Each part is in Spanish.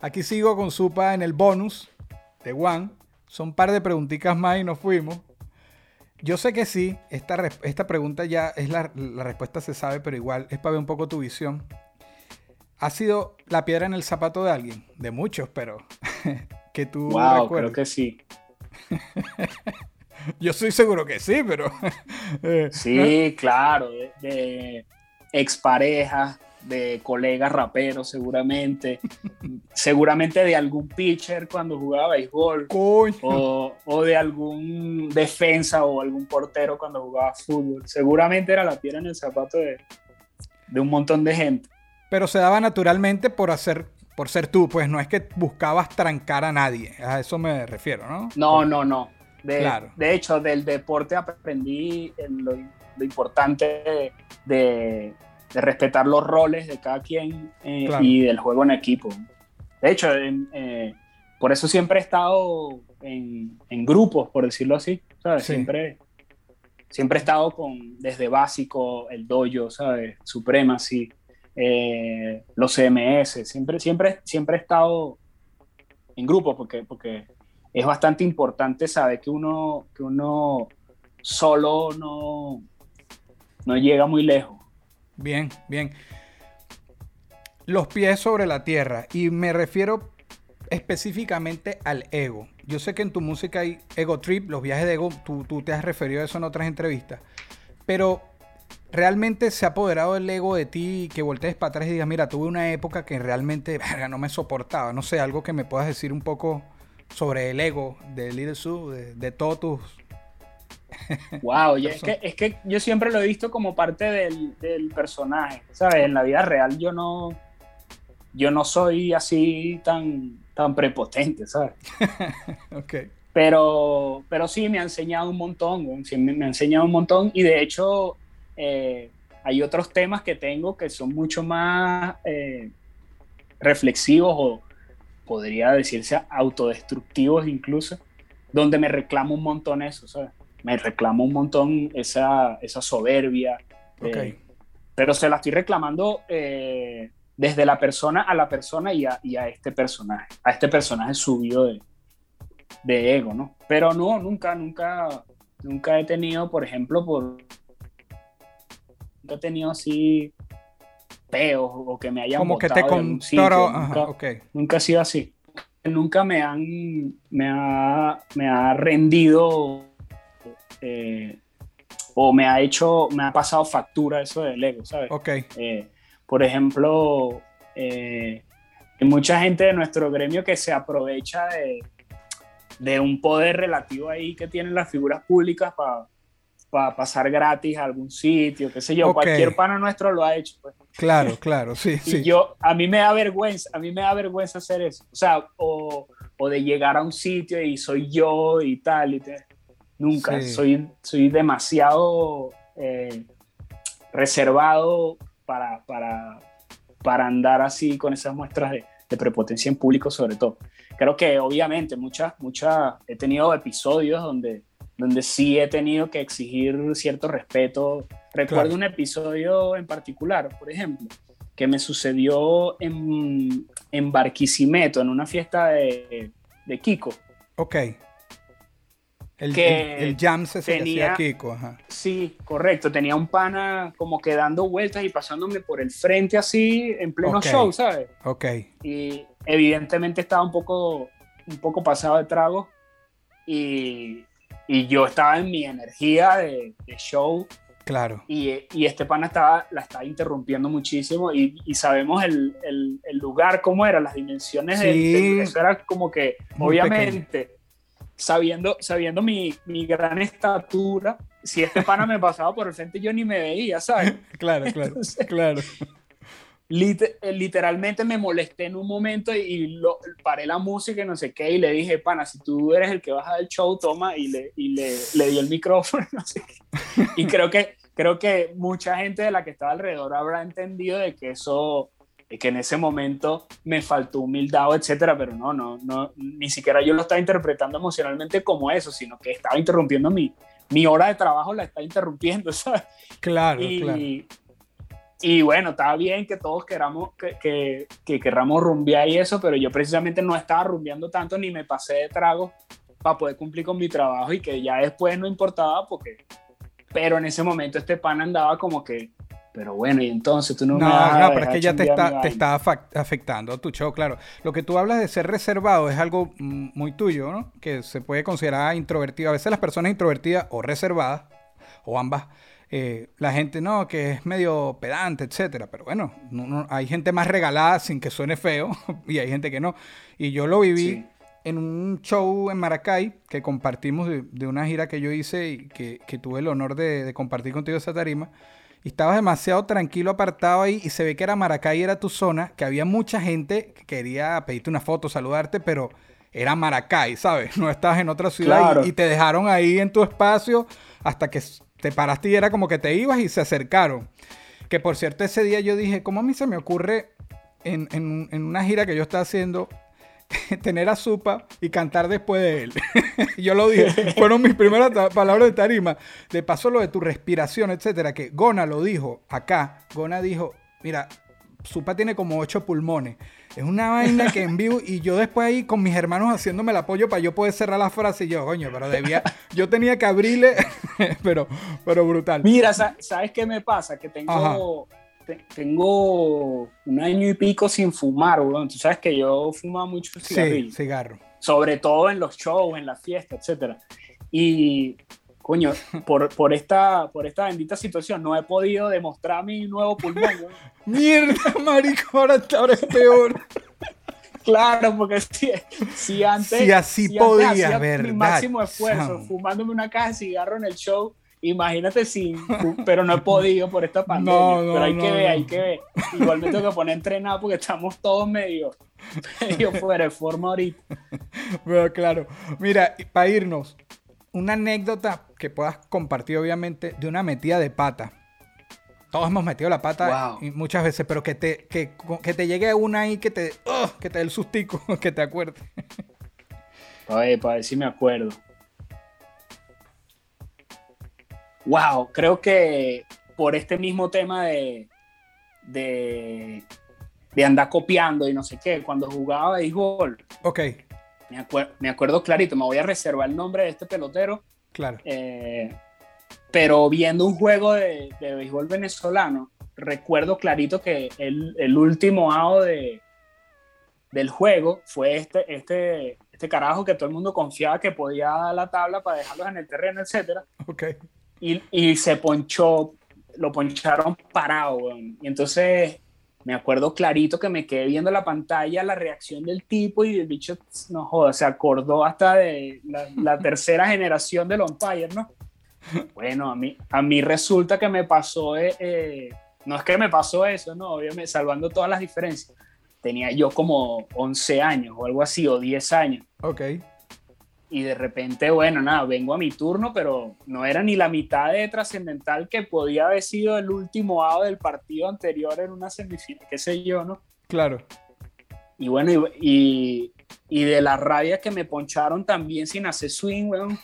Aquí sigo con Supa en el bonus de Juan. Son un par de preguntitas más y nos fuimos. Yo sé que sí, esta, esta pregunta ya es la, la, respuesta se sabe, pero igual es para ver un poco tu visión. ¿Ha sido la piedra en el zapato de alguien? De muchos, pero que tú wow, creo que sí. Yo estoy seguro que sí, pero... Eh, sí, claro, de, de exparejas, de colegas raperos seguramente, seguramente de algún pitcher cuando jugaba béisbol, o, o, de algún defensa o algún portero cuando jugaba fútbol. Seguramente era la piedra en el zapato de, de un montón de gente. Pero se daba naturalmente por hacer por ser tú, pues no es que buscabas trancar a nadie, a eso me refiero, ¿no? No, no, no. De, claro. de hecho, del deporte aprendí lo, lo importante de, de respetar los roles de cada quien eh, y del juego en equipo. De hecho, eh, por eso siempre he estado en, en grupos, por decirlo así, ¿sabes? Siempre, siempre he estado con, desde básico, el dojo, ¿sabes? Supremacy, eh, los CMS, siempre, siempre, siempre he estado en grupos porque, porque es bastante importante saber que uno, que uno solo no, no llega muy lejos. Bien, bien. Los pies sobre la tierra. Y me refiero específicamente al ego. Yo sé que en tu música hay ego trip, los viajes de ego, tú, te has referido a eso en otras entrevistas. Pero realmente se ha apoderado el ego de ti que voltees para atrás y digas, mira, tuve una época que realmente no me soportaba. No sé, algo que me puedas decir un poco sobre el ego de Little Sue, de, de todos tus Wow, es, que, es que yo siempre lo he visto como parte del, del, personaje, ¿sabes? En la vida real yo no, yo no soy así tan, tan prepotente, ¿sabes? okay. Pero, pero sí me ha enseñado un montón, me, ha enseñado un montón y de hecho eh, hay otros temas que tengo que son mucho más eh, reflexivos o podría decirse autodestructivos incluso, donde me reclamo un montón eso, ¿sabes? Me reclamo un montón esa, esa soberbia. Eh, pero se la estoy reclamando eh, desde la persona a la persona y a, y a, este personaje, a este personaje subido de, de, ego, ¿no? Pero no, nunca, nunca, nunca he tenido, por ejemplo, por... Nunca he tenido así peos o que me hayan Como que te nunca, nunca ha sido así. Nunca me han, me ha, me ha rendido eh, o me ha hecho, me ha pasado factura eso del ego, ¿sabes? Ok. Eh, por ejemplo, eh, hay mucha gente de nuestro gremio que se aprovecha de, de un poder relativo ahí que tienen las figuras públicas para pasar gratis a algún sitio, qué sé yo, cualquier pana nuestro lo ha hecho. Pues. Claro, claro, sí, y sí. yo, a mí me da vergüenza, a mí me da vergüenza hacer eso, o sea, o, o de llegar a un sitio y soy yo y tal, y te, Nunca. Soy, soy demasiado eh, reservado para, para, para, andar así con esas muestras de, prepotencia en público, sobre todo. Creo que obviamente muchas, muchas, he tenido episodios donde, donde sí he tenido que exigir cierto respeto. Recuerdo un episodio en particular, por ejemplo, que me sucedió en, en Barquisimeto, en una fiesta de, de Kiko. Ok el, que el, jam se tenía, Kiko, Sí, correcto. Tenía un pana como que dando vueltas y pasándome por el frente así en pleno show, ¿sabes? Ok. Y evidentemente estaba un poco, un poco pasado de trago y, y yo estaba en mi energía de, show. Claro. Y, y, este pana estaba, la estaba interrumpiendo muchísimo y, y sabemos el, el, el, lugar, cómo era, las dimensiones de, eso era como que, obviamente sabiendo, sabiendo mi, mi, gran estatura, si este pana me pasaba por el frente yo ni me veía, ¿sabes? claro, claro, claro. Eh, literalmente me molesté en un momento y lo, paré la música y no sé qué y le dije, pana, si tú eres el que baja del show, toma y le, y le, le dio el micrófono, no sé Y creo que, creo que mucha gente de la que estaba alrededor habrá entendido de que eso que en ese momento me faltó humildad, etcétera, pero no, no, no, ni siquiera yo lo estaba interpretando emocionalmente como eso, sino que estaba interrumpiendo mi, mi hora de trabajo, la estaba interrumpiendo, ¿sabes? Claro, y, claro. Y bueno, estaba bien que todos queramos, que, que, que querramos rumbear y eso, pero yo precisamente no estaba rumbeando tanto ni me pasé de trago para poder cumplir con mi trabajo y que ya después no importaba porque... Pero en ese momento este pan andaba como que, pero bueno, y entonces tú no, no me No, pero es que ya te está, te está afectando tu show, claro. Lo que tú hablas de ser reservado es algo muy tuyo, ¿no? Que se puede considerar introvertido. A veces las personas introvertidas o reservadas, o ambas, eh, la gente no, que es medio pedante, etcétera. Pero bueno, hay gente más regalada sin que suene feo y hay gente que no. Y yo lo viví en un show en Maracay que compartimos de, una gira que yo hice y que, tuve el honor de, de, compartir contigo esa tarima. Y estabas demasiado tranquilo, apartado ahí y se ve que era Maracay, era tu zona, que había mucha gente que quería pedirte una foto, saludarte, pero era Maracay, ¿sabes? No estabas en otra ciudad y, te dejaron ahí en tu espacio hasta que te paraste y era como que te ibas y se acercaron. Que por cierto, ese día yo dije, ¿cómo a mí se me ocurre en, en, una gira que yo estaba haciendo tener a Supa y cantar después de él? yo lo dije, fueron mis primeras palabras de tarima. De paso, lo de tu respiración, etcétera, que Gona lo dijo acá. Gona dijo, mira, Supa tiene como ocho pulmones. Es una vaina que en vivo y yo después ahí con mis hermanos haciéndome el apoyo para yo poder cerrar la frase y yo, coño, pero debía, yo tenía que abrirle, pero, pero brutal. Mira, ¿sabes qué me pasa? Que tengo, tengo un año y pico sin fumar, weón. Tú sabes que yo fumaba mucho cigarrillo. Sí, cigarro. Sobre todo en los shows, en las fiestas, etcétera. Y coño, por, por, esta, por esta bendita situación no he podido demostrar mi nuevo pulmón. Mierda, marico, ahora, es peor. Claro, porque si, si antes. Si así podía, ver Mi máximo esfuerzo, fumándome una caja de cigarro en el show. Imagínate sin, pero no he podido por esta pandemia. No, no, pero hay que ver, hay que ver. Igual me tengo que poner entrenado porque estamos todos medio, medio fuera de forma ahorita. Pero claro, mira, para irnos, una anécdota que puedas compartir, obviamente, de una metida de pata. Todos hemos metido la pata muchas veces, pero que te, que, te llegue una ahí que te, que te dé el sustico, que te acuerdes. Oye, para ver si me acuerdo. Wow, creo que por este mismo tema de, de, de andar copiando y no sé qué, cuando jugaba béisbol. Ok me, acuerdo clarito, me voy a reservar el nombre de este pelotero. Claro. Eh, pero viendo un juego de, béisbol venezolano, recuerdo clarito que el, el último out de, del juego fue este, este, este carajo que todo el mundo confiaba que podía dar la tabla para dejarlos en el terreno, etc. Okay. Y, y se ponchó, lo poncharon parado, y entonces me acuerdo clarito que me quedé viendo la pantalla, la reacción del tipo y el bicho, no joda, se acordó hasta de la, tercera generación del umpire, ¿no? Bueno, a mí, a mí resulta que me pasó, eh, eh, no es que me pasó eso, no, obviamente, salvando todas las diferencias. Tenía yo como 11 años o algo así, o 10 años. Ok y de repente, bueno, nada, vengo a mi turno, pero no era ni la mitad de trascendental que podía haber sido el último lado del partido anterior en una semifinal, qué sé yo, ¿no? Claro. Y bueno, y, y, de la rabia que me poncharon también sin hacer swing, weón.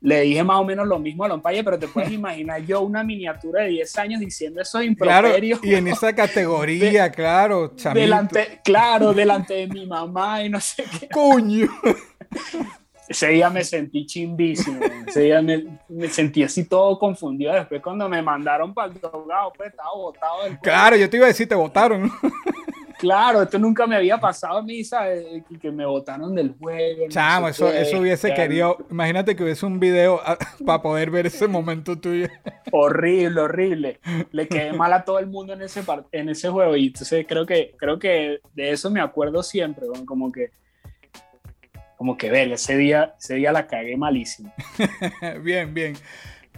Le dije más o menos lo mismo a umpire, pero te puedes imaginar yo una miniatura de 10 años diciendo eso improperios. Claro, y en esa categoría, claro, chamito. Delante, claro, delante de mi mamá y no sé qué. ¡Coño! ese día me sentí chimbísimo, ese día me, sentí así todo confundido. Después cuando me mandaron para el drogado, pues estaba botado del Claro, yo te iba a decir, te votaron. Claro, esto nunca me había pasado a mí, ¿sabes? Que me votaron del juego. Chamo, eso, eso hubiese querido. Imagínate que hubiese un video ah, para poder ver ese momento tuyo. Horrible, horrible. Le quedé mal a todo el mundo en ese, en ese juego. Y entonces creo que, creo que de eso me acuerdo siempre, como que como que ver, ese día, ese día la cagué malísimo. bien, bien.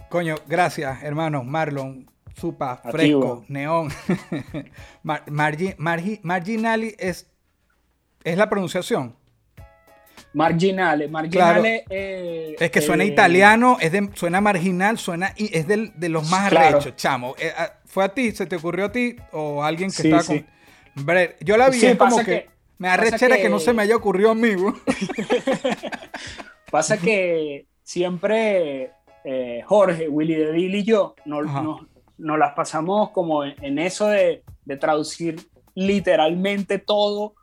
Coño, gracias, hermano. Marlon, Supa, Fresco, Neón. marginali es, es la pronunciación. Marginale, marginale. Eh, es que suena eh, italiano, es de, suena marginal, suena y es de los más arrechos, chamo. Eh, ah, ¿Fue a ti? ¿Se te ocurrió a ti? ¿O alguien que estaba con.? yo la vi como que me arrechera que... que no se me haya ocurrido a mí. pasa que siempre eh, Jorge, Willy de y yo nos, nos las pasamos como en, eso de, traducir literalmente todo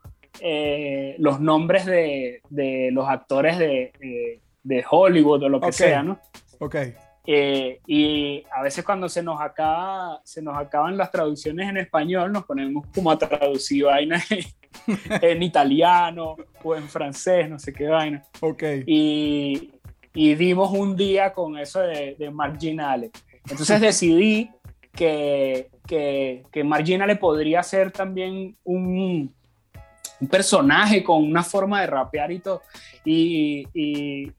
eh, los nombres de, los actores de, Hollywood o lo que sea, ¿no? Ok. Eh, y a veces cuando se nos, acaba, se nos acaban las traducciones en español, nos ponemos como a traducir vainas en, italiano o en francés, no sé qué vaina. Ok. Y, y dimos un día con eso de, de marginales. Entonces decidí que, que, que Marginale podría ser también un, un, personaje con una forma de rapear y todo. Y, y,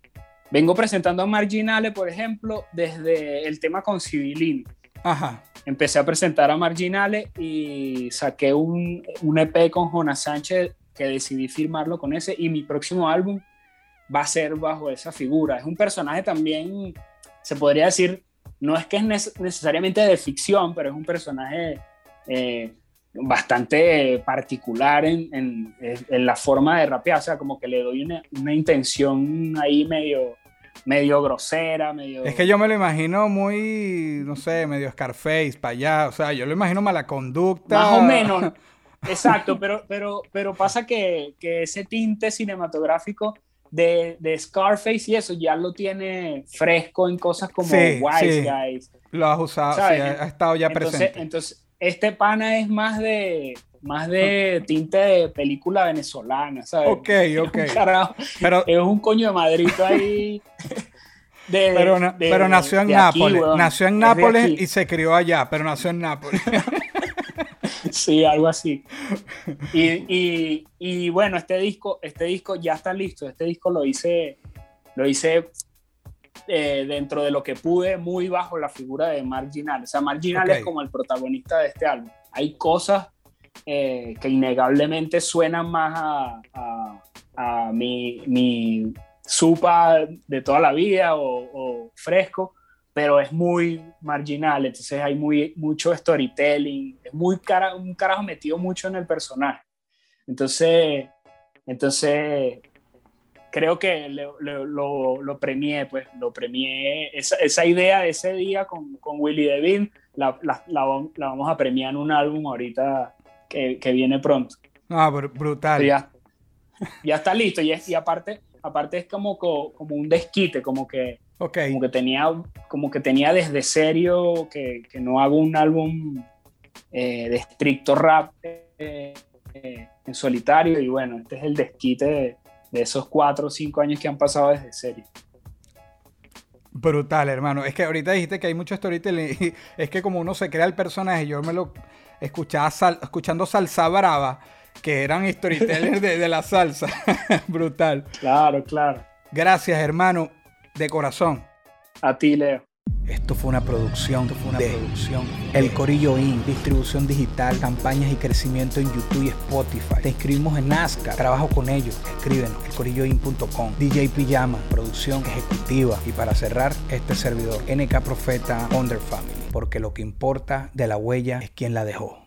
Vengo presentando a Marginale, por ejemplo, desde el tema con Civilino. Ajá. Empecé a presentar a Marginale y saqué un, un EP con Jonas Sánchez que decidí firmarlo con ese y mi próximo álbum va a ser bajo esa figura. Es un personaje también, se podría decir, no es que es necesariamente de ficción, pero es un personaje eh, bastante particular en, en, la forma de rapear, o sea, como que le doy una, una intención ahí medio medio grosera, medio... Es que yo me lo imagino muy, no sé, medio Scarface, para allá, o sea, yo lo imagino mala conducta. Más o menos, exacto, pero, pero, pero pasa que, que ese tinte cinematográfico de, de, Scarface y eso ya lo tiene fresco en cosas como Wise Guys. Lo has usado, sí, ha, estado ya presente. Entonces, este pana es más de más de tinte de película venezolana, ¿sabes? Ok, ok. pero, es un coño de madrito ahí. pero, pero, nació en Nápoles. nació en Nápoles y se crió allá, pero nació en Nápoles. sí, algo así. Y, y, bueno, este disco, este disco ya está listo. Este disco lo hice, lo hice eh, dentro de lo que pude, muy bajo la figura de Marginal. O sea, Marginal es como el protagonista de este álbum. Hay cosas eh, que innegablemente suenan más a, a, mi, mi, supa de toda la vida o, fresco, pero es muy marginal, entonces hay muy, mucho storytelling, es muy cara, un carajo metido mucho en el personaje. Entonces, entonces creo que lo, lo, lo, premié, pues lo premié, esa, esa, idea de ese día con, con Willy DeVille, la, la, la, vamos a premiar en un álbum ahorita que, viene pronto. Ah, brutal. Ya, ya, está listo y, es, y aparte, aparte es como, como un desquite, como que, como que tenía como que tenía desde serio que, que no hago un álbum eh, de estricto rap eh, eh, en solitario y bueno, este es el desquite de, de esos cuatro o cinco años que han pasado desde serio. Brutal, hermano. Es que ahorita dijiste que hay mucho storytelling. Es que como uno se crea el personaje, yo me lo escuchaba escuchando Salsa Brava, que eran storytellers de, de la salsa. Brutal. Claro, claro. Gracias, hermano, de corazón. A ti, Leo. Esto fue una producción, fue una producción. El Corillo In, distribución digital, campañas y crecimiento en YouTube y Spotify. Te inscribimos en Nazca, trabajo con ellos. Escríbenos, elcorilloin.com. DJ Pijama, producción ejecutiva. Y para cerrar, este servidor, NK Profeta Under Family. Porque lo que importa de la huella es quien la dejó.